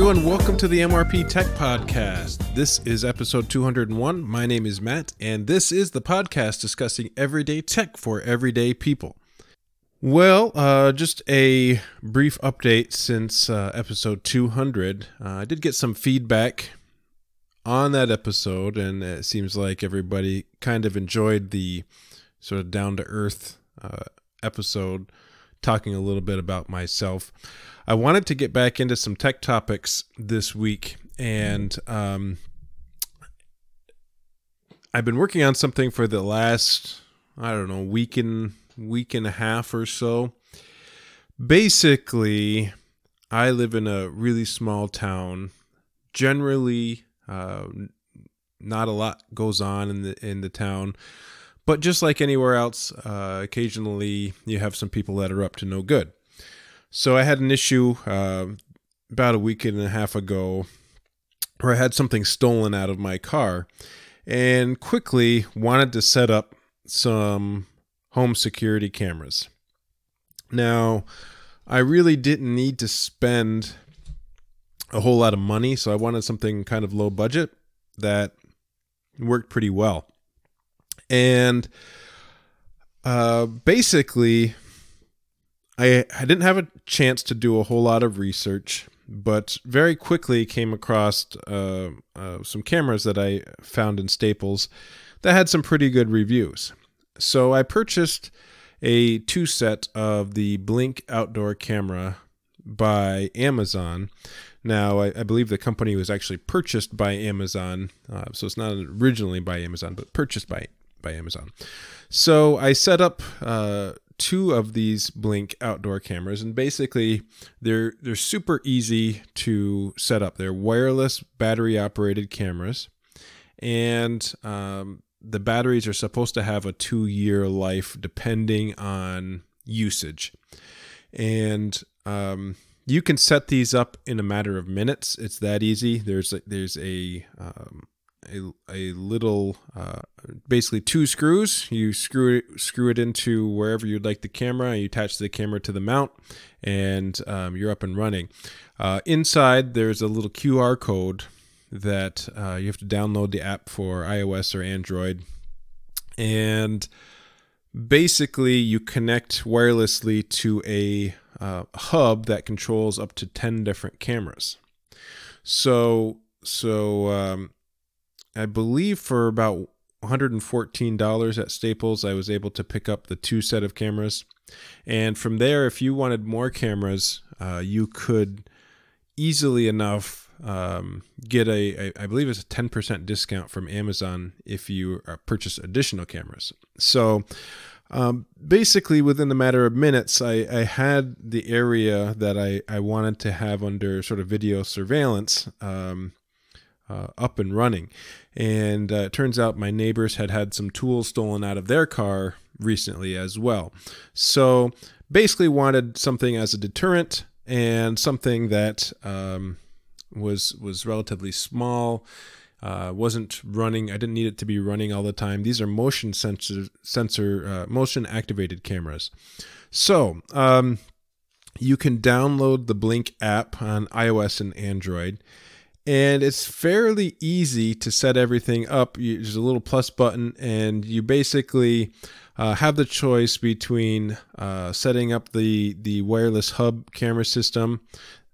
Everyone. Welcome to the MRP Tech Podcast. This is episode 201. My name is Matt, and this is the podcast discussing everyday tech for everyday people. Well, uh, just a brief update since uh, episode 200. Uh, I did get some feedback on that episode, and it seems like everybody kind of enjoyed the sort of down to earth uh, episode, talking a little bit about myself. I wanted to get back into some tech topics this week, and um, I've been working on something for the last I don't know week and week and a half or so. Basically, I live in a really small town. Generally, uh, not a lot goes on in the in the town, but just like anywhere else, uh, occasionally you have some people that are up to no good. So I had an issue uh, about a week and a half ago where I had something stolen out of my car and quickly wanted to set up some home security cameras. Now, I really didn't need to spend a whole lot of money, so I wanted something kind of low budget that worked pretty well. And uh, basically, I, I didn't have a chance to do a whole lot of research, but very quickly came across uh, uh, some cameras that I found in Staples that had some pretty good reviews. So I purchased a two set of the Blink outdoor camera by Amazon. Now, I, I, believe the company was actually purchased by Amazon, uh, so it's not originally by Amazon, but purchased by by Amazon. So I set up uh, two of these Blink outdoor cameras, and basically they're they're super easy to set up. They're wireless battery operated cameras, and um, the batteries are supposed to have a two year life depending on usage, and um, you can set these up in a matter of minutes. It's that easy. There's a, there's a um, a, a little uh, basically two screws. You screw it screw it into wherever you'd like the camera. You attach the camera to the mount and um, you're up and running. Uh, inside there's a little qr code that uh, you have to download the app for ios or android. And basically you connect wirelessly to a uh, hub that controls up to 10 different cameras. So so um, I believe for about $114 at Staples, I was able to pick up the two set of cameras. And from there, if you wanted more cameras, uh, you could easily enough um, get a, I believe it's a 10% discount from Amazon if you uh, purchase additional cameras. So um, basically, within the matter of minutes, I, I had the area that I, I wanted to have under sort of video surveillance um, uh, up and running. And uh, it turns out my neighbors had had some tools stolen out of their car recently as well. So basically, wanted something as a deterrent and something that um, was was relatively small. Uh, wasn't running. I didn't need it to be running all the time. These are motion sensor sensor uh, motion activated cameras. So um, you can download the Blink app on iOS and Android and it's fairly easy to set everything up. There's a little plus button, and you basically uh, have the choice between uh, setting up the the wireless hub camera system.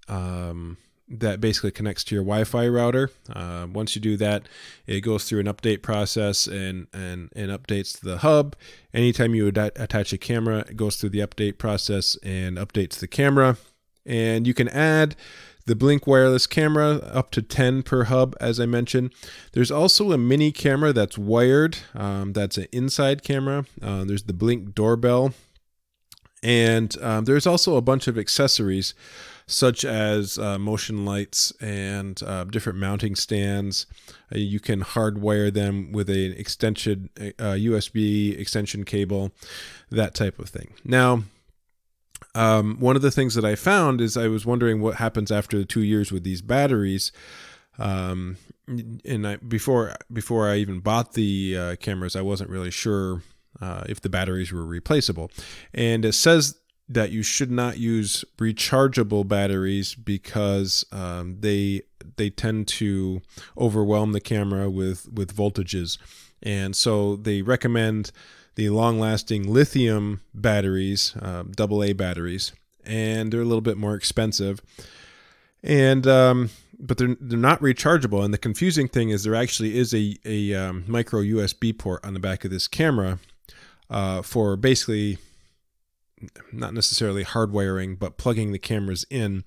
Um, that basically connects to your Wi-Fi router. Uh, once you do that, it goes through an update process and and and updates the hub. Anytime you ad- attach a camera, it goes through the update process and updates the camera. And you can add the Blink wireless camera up to 10 per hub, as I mentioned. There's also a mini camera that's wired, um, that's an inside camera. Uh, there's the Blink doorbell. And um, there's also a bunch of accessories such as uh, motion lights and uh, different mounting stands. Uh, you can hardwire them with an extension, USB uh, extension cable, that type of thing. Now, um, one of the things that I found is I was wondering what happens after two years with these batteries. Um, and I, before before I even bought the uh, cameras, I wasn't really sure uh, if the batteries were replaceable. And it says that you should not use rechargeable batteries because um, they they tend to overwhelm the camera with with voltages, and so they recommend the long-lasting lithium batteries, uh, AA batteries, and they're a little bit more expensive, and um, but they're they're not rechargeable. And the confusing thing is there actually is a a um, micro USB port on the back of this camera uh, for basically not necessarily hardwiring, but plugging the cameras in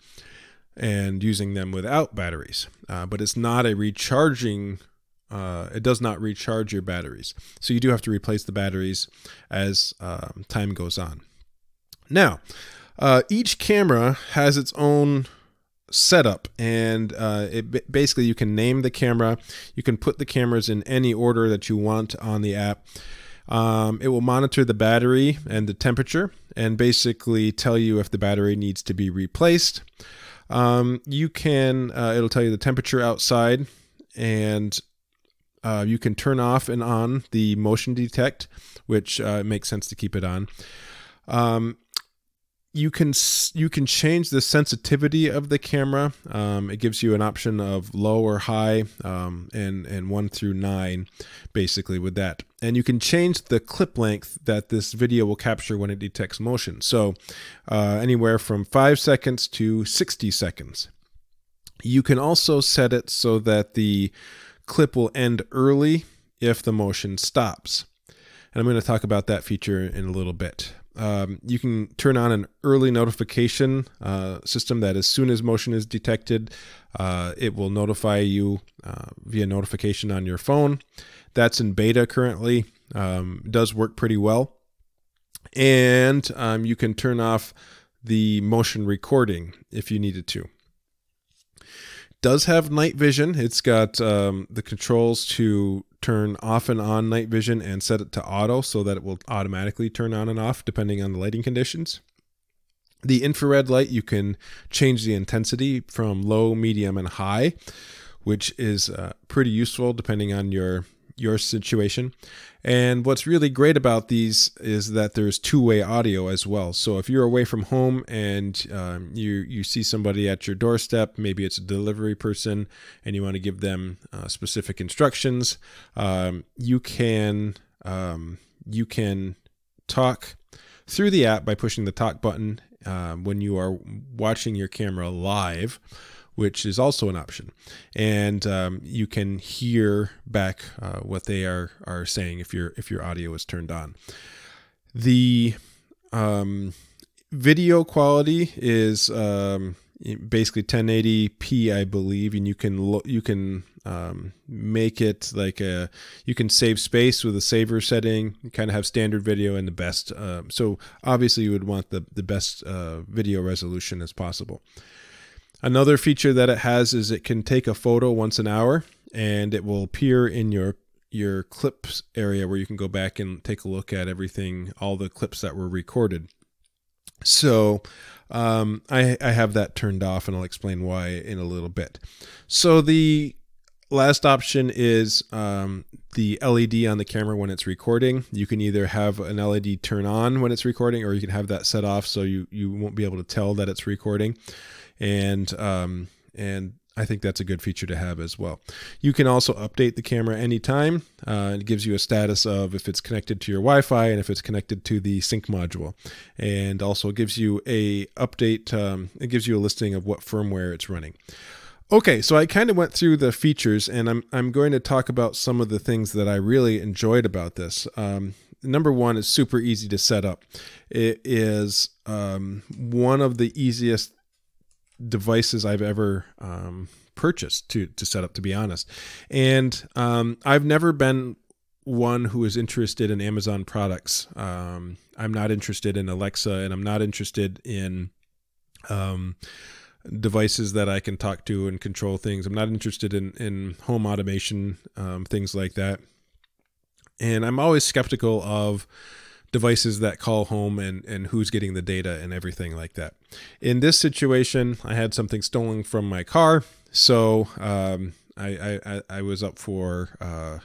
and using them without batteries. Uh, but it's not a recharging. Uh, it does not recharge your batteries, so you do have to replace the batteries as um, time goes on. Now, uh, each camera has its own setup and uh, it basically you can name the camera. You can put the cameras in any order that you want on the app. Um, it will monitor the battery and the temperature and basically tell you if the battery needs to be replaced. Um, you can uh, it'll tell you the temperature outside and uh, you can turn off and on the motion detect which uh, makes sense to keep it on um, you can you can change the sensitivity of the camera. Um, it gives you an option of low or high, um, and and one through nine, basically with that. And you can change the clip length that this video will capture when it detects motion. So uh, anywhere from five seconds to sixty seconds. You can also set it so that the clip will end early if the motion stops. And I'm going to talk about that feature in a little bit. Um, you can turn on an early notification uh, system that as soon as motion is detected, uh, it will notify you uh, via notification on your phone. That's in beta currently. Um, does work pretty well. And um, you can turn off the motion recording if you needed to does have night vision. It's got um, the controls to turn off and on night vision and set it to auto so that it will automatically turn on and off depending on the lighting conditions. The infrared light, you can change the intensity from low, medium, and high, which is uh, pretty useful depending on your your situation. And what's really great about these is that there's two-way audio as well. So if you're away from home and um, you you see somebody at your doorstep, maybe it's a delivery person, and you want to give them uh, specific instructions, um, you can um, you can talk through the app by pushing the talk button uh, when you are watching your camera live which is also an option. And um, you can hear back uh, what they are are saying if your if your audio is turned on. The um, video quality is um, basically 1080p, I believe, and you can lo- you can um, make it like a you can save space with a saver setting. You kind of have standard video and the best. Uh, so obviously, you would want the the best uh, video resolution as possible. Another feature that it has is it can take a photo once an hour and it will appear in your your clips area where you can go back and take a look at everything, all the clips that were recorded. So um, I, I have that turned off, and I'll explain why in a little bit. So the last option is um, the LED on the camera when it's recording. You can either have an LED turn on when it's recording, or you can have that set off so you you won't be able to tell that it's recording and um, and I think that's a good feature to have as well. You can also update the camera anytime. Uh, it gives you a status of if it's connected to your Wi-Fi and if it's connected to the sync module, and also gives you a update. Um, it gives you a listing of what firmware it's running. Okay, so I kind of went through the features, and I'm I'm going to talk about some of the things that I really enjoyed about this. Um, number one is super easy to set up. It is um, one of the easiest devices I've ever um, purchased to to set up. To be honest, and um, I've never been one who is interested in Amazon products. Um, I'm not interested in Alexa, and I'm not interested in um, devices that I can talk to and control things. I'm not interested in in home automation, um, things like that. And I'm always skeptical of devices that call home and, and who's getting the data and everything like that. In this situation, I had something stolen from my car, so um, I, I, I was up for. Uh,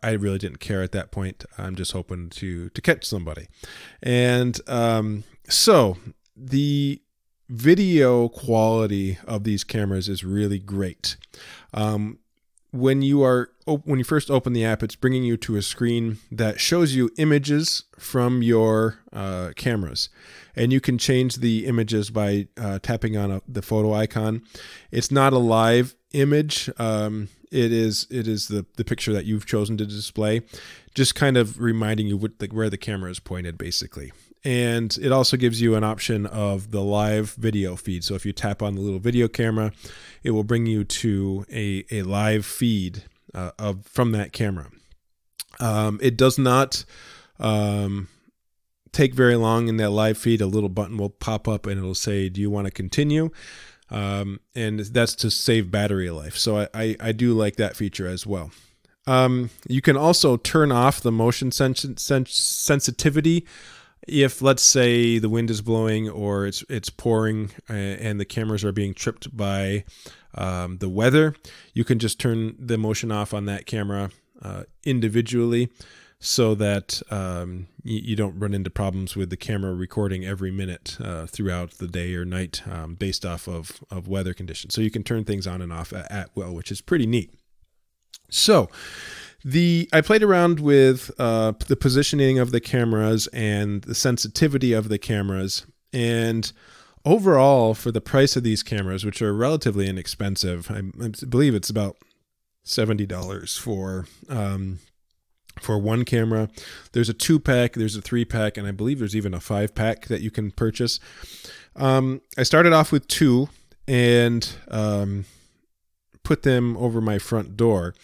I really didn't care at that point. I'm just hoping to to catch somebody, and um, so the video quality of these cameras is really great. Um, when you are when you first open the app, it's bringing you to a screen that shows you images from your uh, cameras, and you can change the images by uh, tapping on a, the photo icon. It's not a live image. Um, it is it is the the picture that you've chosen to display, just kind of reminding you what the, where the camera is pointed, basically and it also gives you an option of the live video feed. So if you tap on the little video camera, it will bring you to a, a live feed uh, of from that camera. Um, it does not um, take very long in that live feed. A little button will pop up and it'll say, "Do you want to continue?" Um, and that's to save battery life. So I, I, I do like that feature as well. Um, you can also turn off the motion sens- sens- sensitivity if let's say the wind is blowing or it's it's pouring uh, and the cameras are being tripped by um, the weather, you can just turn the motion off on that camera uh, individually so that um, you, you, don't run into problems with the camera recording every minute uh, throughout the day or night um, based off of, of weather conditions. So you can turn things on and off at, at will, which is pretty neat. So, the I played around with uh, the positioning of the cameras and the sensitivity of the cameras, and overall, for the price of these cameras, which are relatively inexpensive, I, I believe it's about seventy dollars for um, for one camera. There's a two pack, there's a three pack, and I believe there's even a five pack that you can purchase. Um, I started off with two and um, put them over my front door.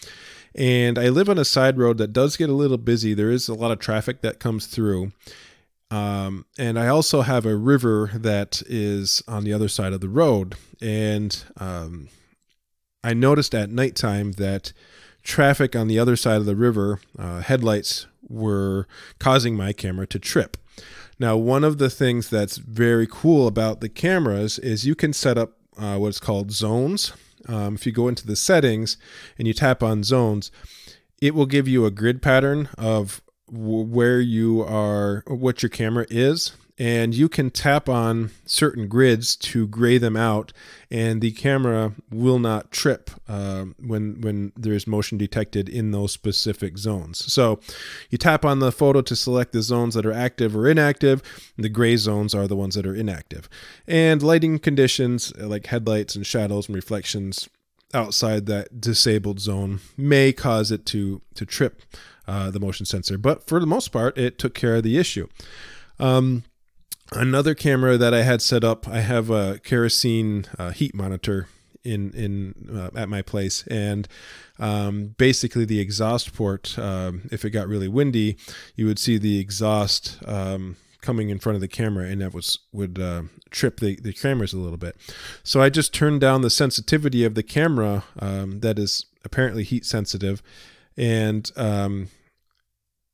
And I live on a side road that does get a little busy. There is a lot of traffic that comes through. Um, and I also have a river that is on the other side of the road. And um, I noticed at nighttime that traffic on the other side of the river, uh, headlights were causing my camera to trip. Now, one of the things that's very cool about the cameras is you can set up uh, what's called zones. Um, if you go into the settings and you tap on zones, it will give you a grid pattern of where you are, what your camera is, and you can tap on certain grids to gray them out and the camera will not trip uh, when when there's motion detected in those specific zones. So you tap on the photo to select the zones that are active or inactive. The gray zones are the ones that are inactive. And lighting conditions like headlights and shadows and reflections outside that disabled zone may cause it to to trip uh, the motion sensor. But for the most part it took care of the issue. Um, another camera that I had set up, I have a kerosene uh, heat monitor in in uh, at my place, and um, basically the exhaust port. Um, if it got really windy, you would see the exhaust um, coming in front of the camera, and that was would uh, trip the the cameras a little bit. So I just turned down the sensitivity of the camera um, that is apparently heat sensitive, and um,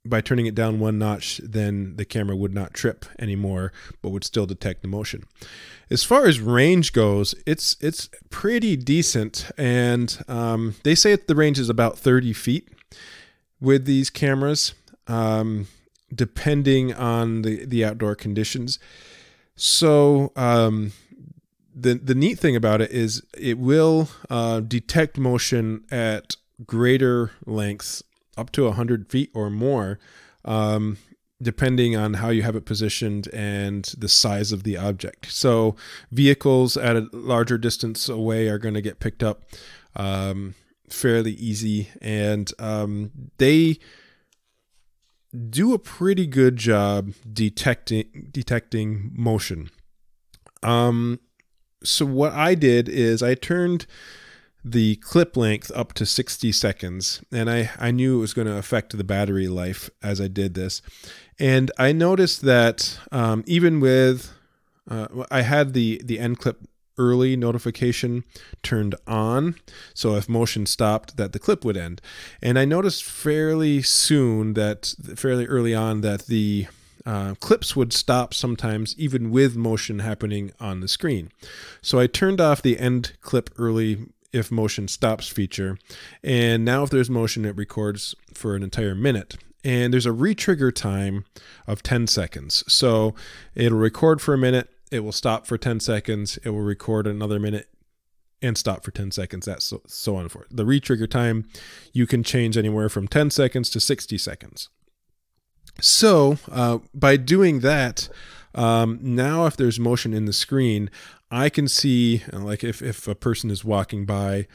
by turning it down one notch, then the camera would not trip anymore, but would still detect the motion. As far as range goes, it's it's pretty decent, and um, they say the range is about 30 feet with these cameras, um, depending on the the outdoor conditions. So um, the the neat thing about it is it will uh, detect motion at greater lengths up to 100 feet or more, um, depending on how you have it positioned and the size of the object. So, vehicles at a larger distance away are going to get picked up um, fairly easy, and um, they do a pretty good job detecting detecting motion. Um, so what I did is I turned the clip length up to 60 seconds. And I, I knew it was going to affect the battery life as I did this. And I noticed that um, even with, uh, I had the, the end clip early notification turned on. So if motion stopped, that the clip would end. And I noticed fairly soon that, fairly early on, that the uh, clips would stop sometimes, even with motion happening on the screen. So I turned off the end clip early if motion stops feature. And now if there's motion, it records for an entire minute. and there's a retrigger time of 10 seconds. So it'll record for a minute, it will stop for 10 seconds, it will record another minute and stop for 10 seconds, that's so, so on and forth. The retrigger time you can change anywhere from 10 seconds to 60 seconds. So uh, by doing that, um, now if there's motion in the screen, I can see like if, if a person is walking by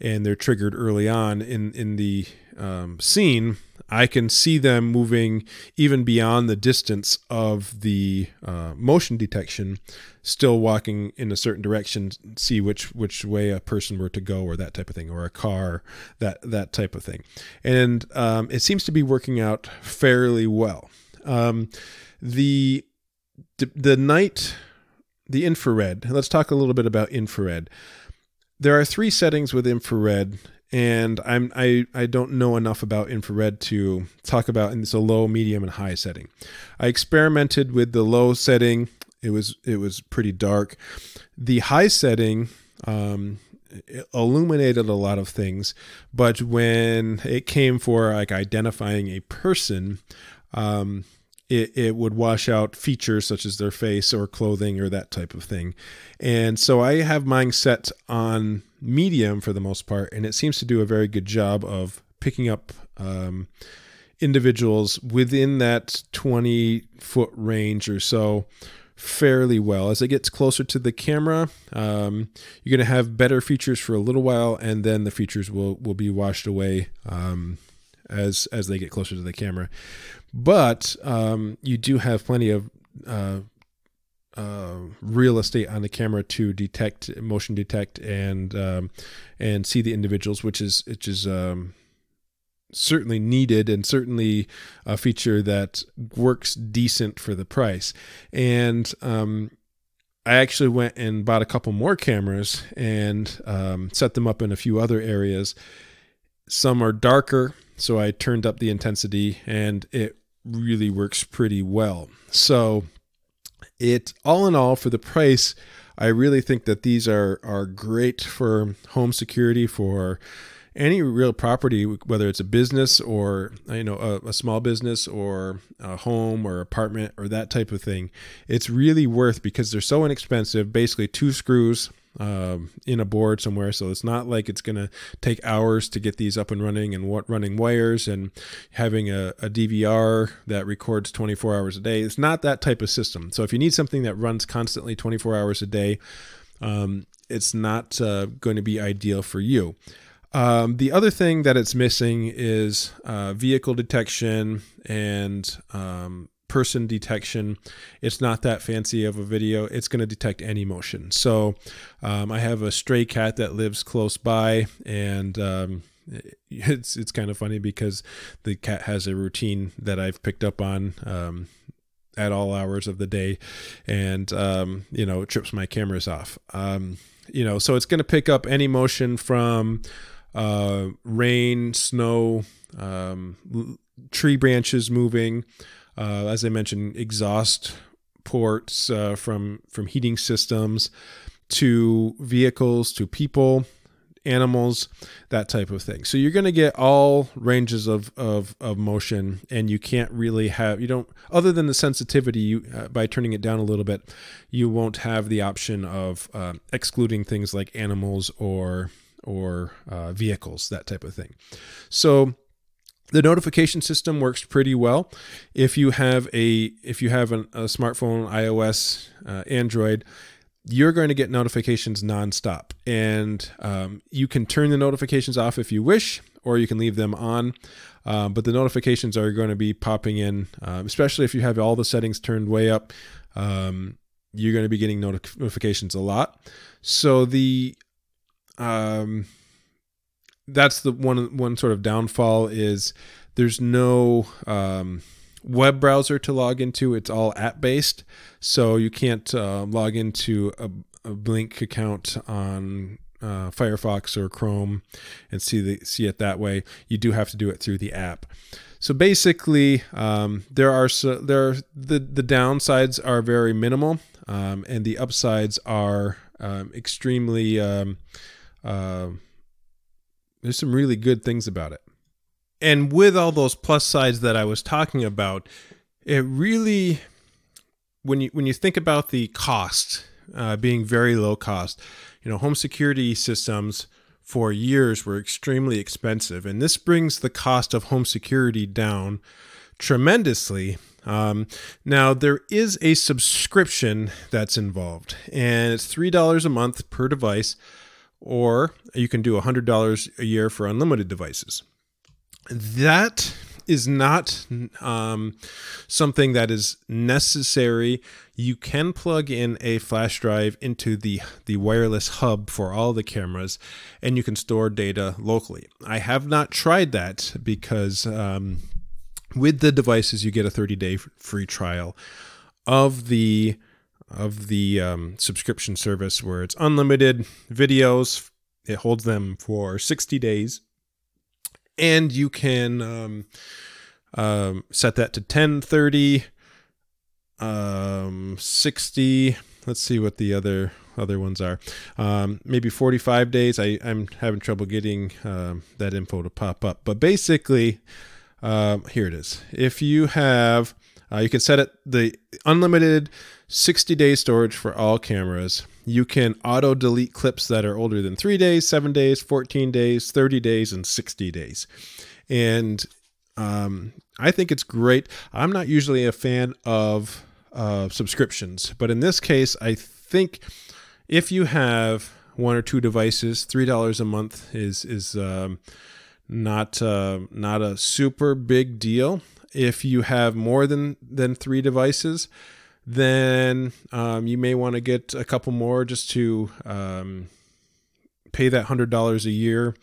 and they're triggered early on in in the um, scene, I can see them moving even beyond the distance of the uh, motion detection, still walking in a certain direction, see which which way a person were to go, or that type of thing, or a car, that that type of thing, and um, it seems to be working out fairly well. Um, the the night, the infrared. Let's talk a little bit about infrared there are three settings with infrared and I'm I I don't know enough about infrared to talk about in this a low, medium, and high setting. I experimented with the low setting. It was it was pretty dark. The high setting um, illuminated a lot of things, but when it came for like identifying a person, um, it, it would wash out features such as their face or clothing or that type of thing. And so I have mine set on medium for the most part, and it seems to do a very good job of picking up um, individuals within that 20 foot range or so fairly well. As it gets closer to the camera, um, you're going to have better features for a little while, and then the features will will be washed away um, as as they get closer to the camera. But um, you do have plenty of uh, uh, real estate on the camera to detect motion detect and um, and see the individuals, which is which is um, certainly needed and certainly a feature that works decent for the price. And um, I actually went and bought a couple more cameras and um, set them up in a few other areas. Some are darker, so I turned up the intensity, and it really works pretty well. So it all in all for the price, I really think that these are are great for home security for any real property, whether it's a business or you know a, a, small business or a home or apartment or that type of thing, it's really worth because they're so inexpensive. Basically, two screws um, in a board somewhere. So it's not like it's going to take hours to get these up and running and what running wires and having a, a, DVR that records 24 hours a day. It's not that type of system. So if you need something that runs constantly 24 hours a day, um, it's not uh, going to be ideal for you. Um, the other thing that it's missing is uh, vehicle detection and um, person detection. It's not that fancy of a video. It's going to detect any motion. So um, I have a stray cat that lives close by, and um, it's it's kind of funny because the cat has a routine that I've picked up on. Um, at all hours of the day, and um, you know, it trips my cameras off. Um, you know, so it's going to pick up any motion from uh, rain, snow, um, tree branches moving, uh, as I mentioned, exhaust ports uh, from from heating systems to vehicles to people animals that type of thing. So you're going to get all ranges of, of, of motion and you can't really have you don't other than the sensitivity you uh, by turning it down a little bit you won't have the option of uh, excluding things like animals or or uh, vehicles that type of thing. So the notification system works pretty well. If you have a if you have an, a smartphone ios uh, android you're going to get notifications nonstop. And um, you can turn the notifications off if you wish or you can leave them on. Uh, but the notifications are going to be popping in uh, especially if you have all the settings turned way up um, you're going to be getting notifications a lot. So the um, that's the one one sort of downfall is there's no um, web browser to log into. It's all app based, so you can't uh, log into a, a, Blink account on uh, Firefox or Chrome and see the see it that way. You do have to do it through the app. So basically, um, there are so, there are, the the downsides are very minimal, um, and the upsides are um, extremely. Um, uh, there's some really good things about it. and with all those plus sides that I was talking about, it really when you when you think about the cost uh, being very low cost, you know, home security systems for years were extremely expensive, and this brings the cost of home security down tremendously. Um, now there is a subscription that's involved, and it's three dollars a month per device, or you can do hundred dollars a year for unlimited devices. That is not um, something that is necessary. You can plug in a flash drive into the, the wireless hub for all the cameras and you can store data locally. I have not tried that because um, with the devices, you get a 30 day free trial of the of the um, subscription service where it's unlimited videos. It holds them for 60 days and you can um, um, set that to 10, 30, um, 60. Let's see what the other other ones are. Um, maybe 45 days. I, I'm having trouble getting um, that info to pop up. But basically, um, here it is. If you have, uh, you can set it the unlimited 60 day storage for all cameras. You can auto delete clips that are older than three days, seven days, 14 days, 30 days, and 60 days. And um, I think it's great. I'm not usually a fan of uh, subscriptions, but in this case, I think if you have one or two devices, three dollars a month is is um, not uh, not a super big deal. If you have more than than three devices, then um, you may want to get a couple more just to um, pay that hundred dollars a year,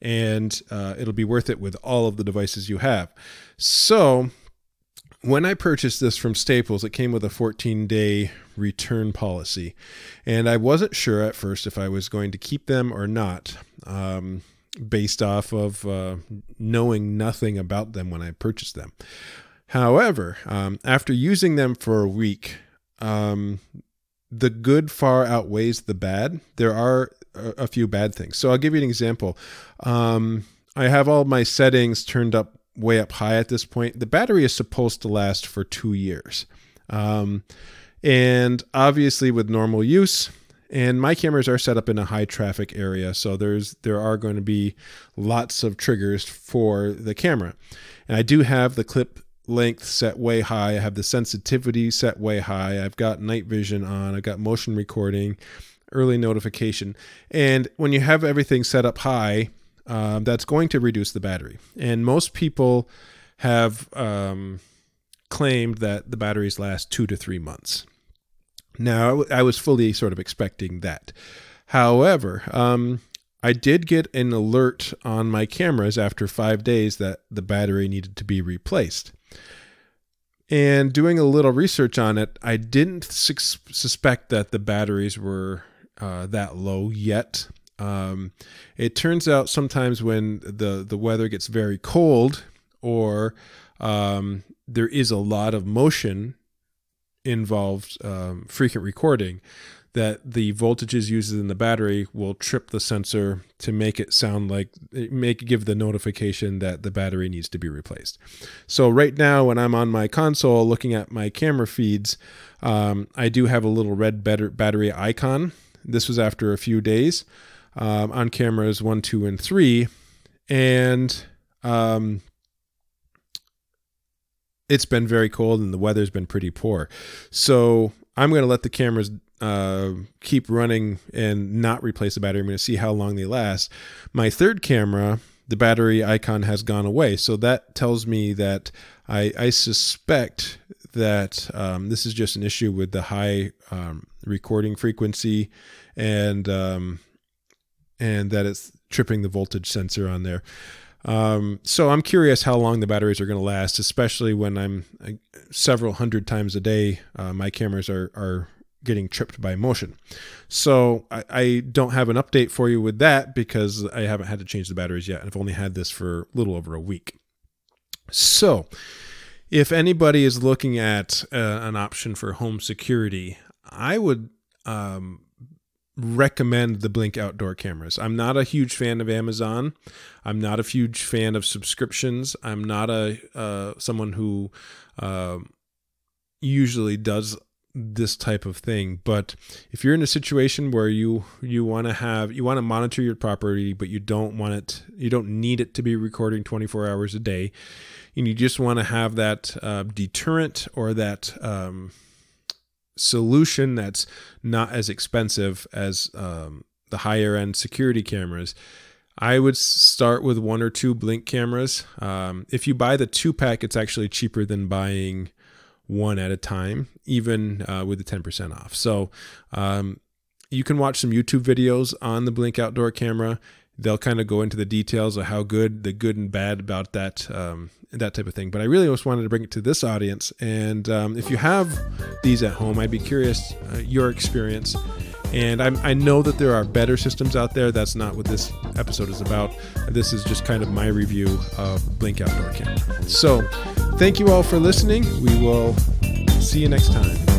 and uh, it'll be worth it with all of the devices you have. So when I purchased this from Staples, it came with a 14 day return policy. And I wasn't sure at first if I was going to keep them or not, um, based off of uh, knowing nothing about them when I purchased them. However, um, after using them for a week, um, the good far outweighs the bad. There are a, few bad things. So I'll give you an example. Um, I have all my settings turned up way up high at this point. The battery is supposed to last for two years. Um, and obviously, with normal use, and my cameras are set up in a high traffic area, so there's there are going to be lots of triggers for the camera. And I do have the clip length set way high. I have the sensitivity set way high. I've got night vision on. I've got motion recording, early notification. And when you have everything set up high, um, that's going to reduce the battery. And most people have um, claimed that the batteries last two to three months. Now, I was fully sort of expecting that. However, um, I did get an alert on my cameras after five days that the battery needed to be replaced. And doing a little research on it, I didn't su- suspect that the batteries were uh, that low yet. Um, it turns out sometimes when the the weather gets very cold or um, there is a lot of motion involved, um, frequent recording, that the voltages used in the battery will trip the sensor to make it sound like make give the notification that the battery needs to be replaced. So right now, when I'm on my console looking at my camera feeds, um, I do have a little red battery icon. This was after a few days um, on cameras one, two, and three, and um, it's been very cold and the weather's been pretty poor. So I'm going to let the cameras uh, keep running and not replace the battery. I'm going to see how long they last. My third camera, the battery icon has gone away. So that tells me that I, I suspect that um, this is just an issue with the high um, recording frequency and um, and that it's tripping the voltage sensor on there. Um, so I'm curious how long the batteries are going to last, especially when I'm uh, several hundred times a day. Uh, my cameras are are getting tripped by motion. So I, I, don't have an update for you with that because I haven't had to change the batteries yet. and I've only had this for a little over a week. So if anybody is looking at uh, an option for home security, I would um, recommend the Blink outdoor cameras. I'm not a huge fan of Amazon. I'm not a huge fan of subscriptions. I'm not a uh, someone who uh, usually does this type of thing but if you're in a situation where you you want to have you want to monitor your property but you don't want it you don't need it to be recording 24 hours a day and you just want to have that uh, deterrent or that um, solution that's not as expensive as um, the higher end security cameras I would start with one or two blink cameras. Um, if you buy the two pack, it's actually cheaper than buying one at a time, even uh, with the 10% off. So um, you can watch some YouTube videos on the Blink outdoor camera. They'll kind of go into the details of how good, the good and bad about that, um, that type of thing. But I really just wanted to bring it to this audience. And um, if you have these at home, I'd be curious uh, your experience. And I'm, i know that there are better systems out there. That's not what this episode is about. This is just kind of my review of Blink Outdoor Camera. So, thank you all for listening. We will see you next time.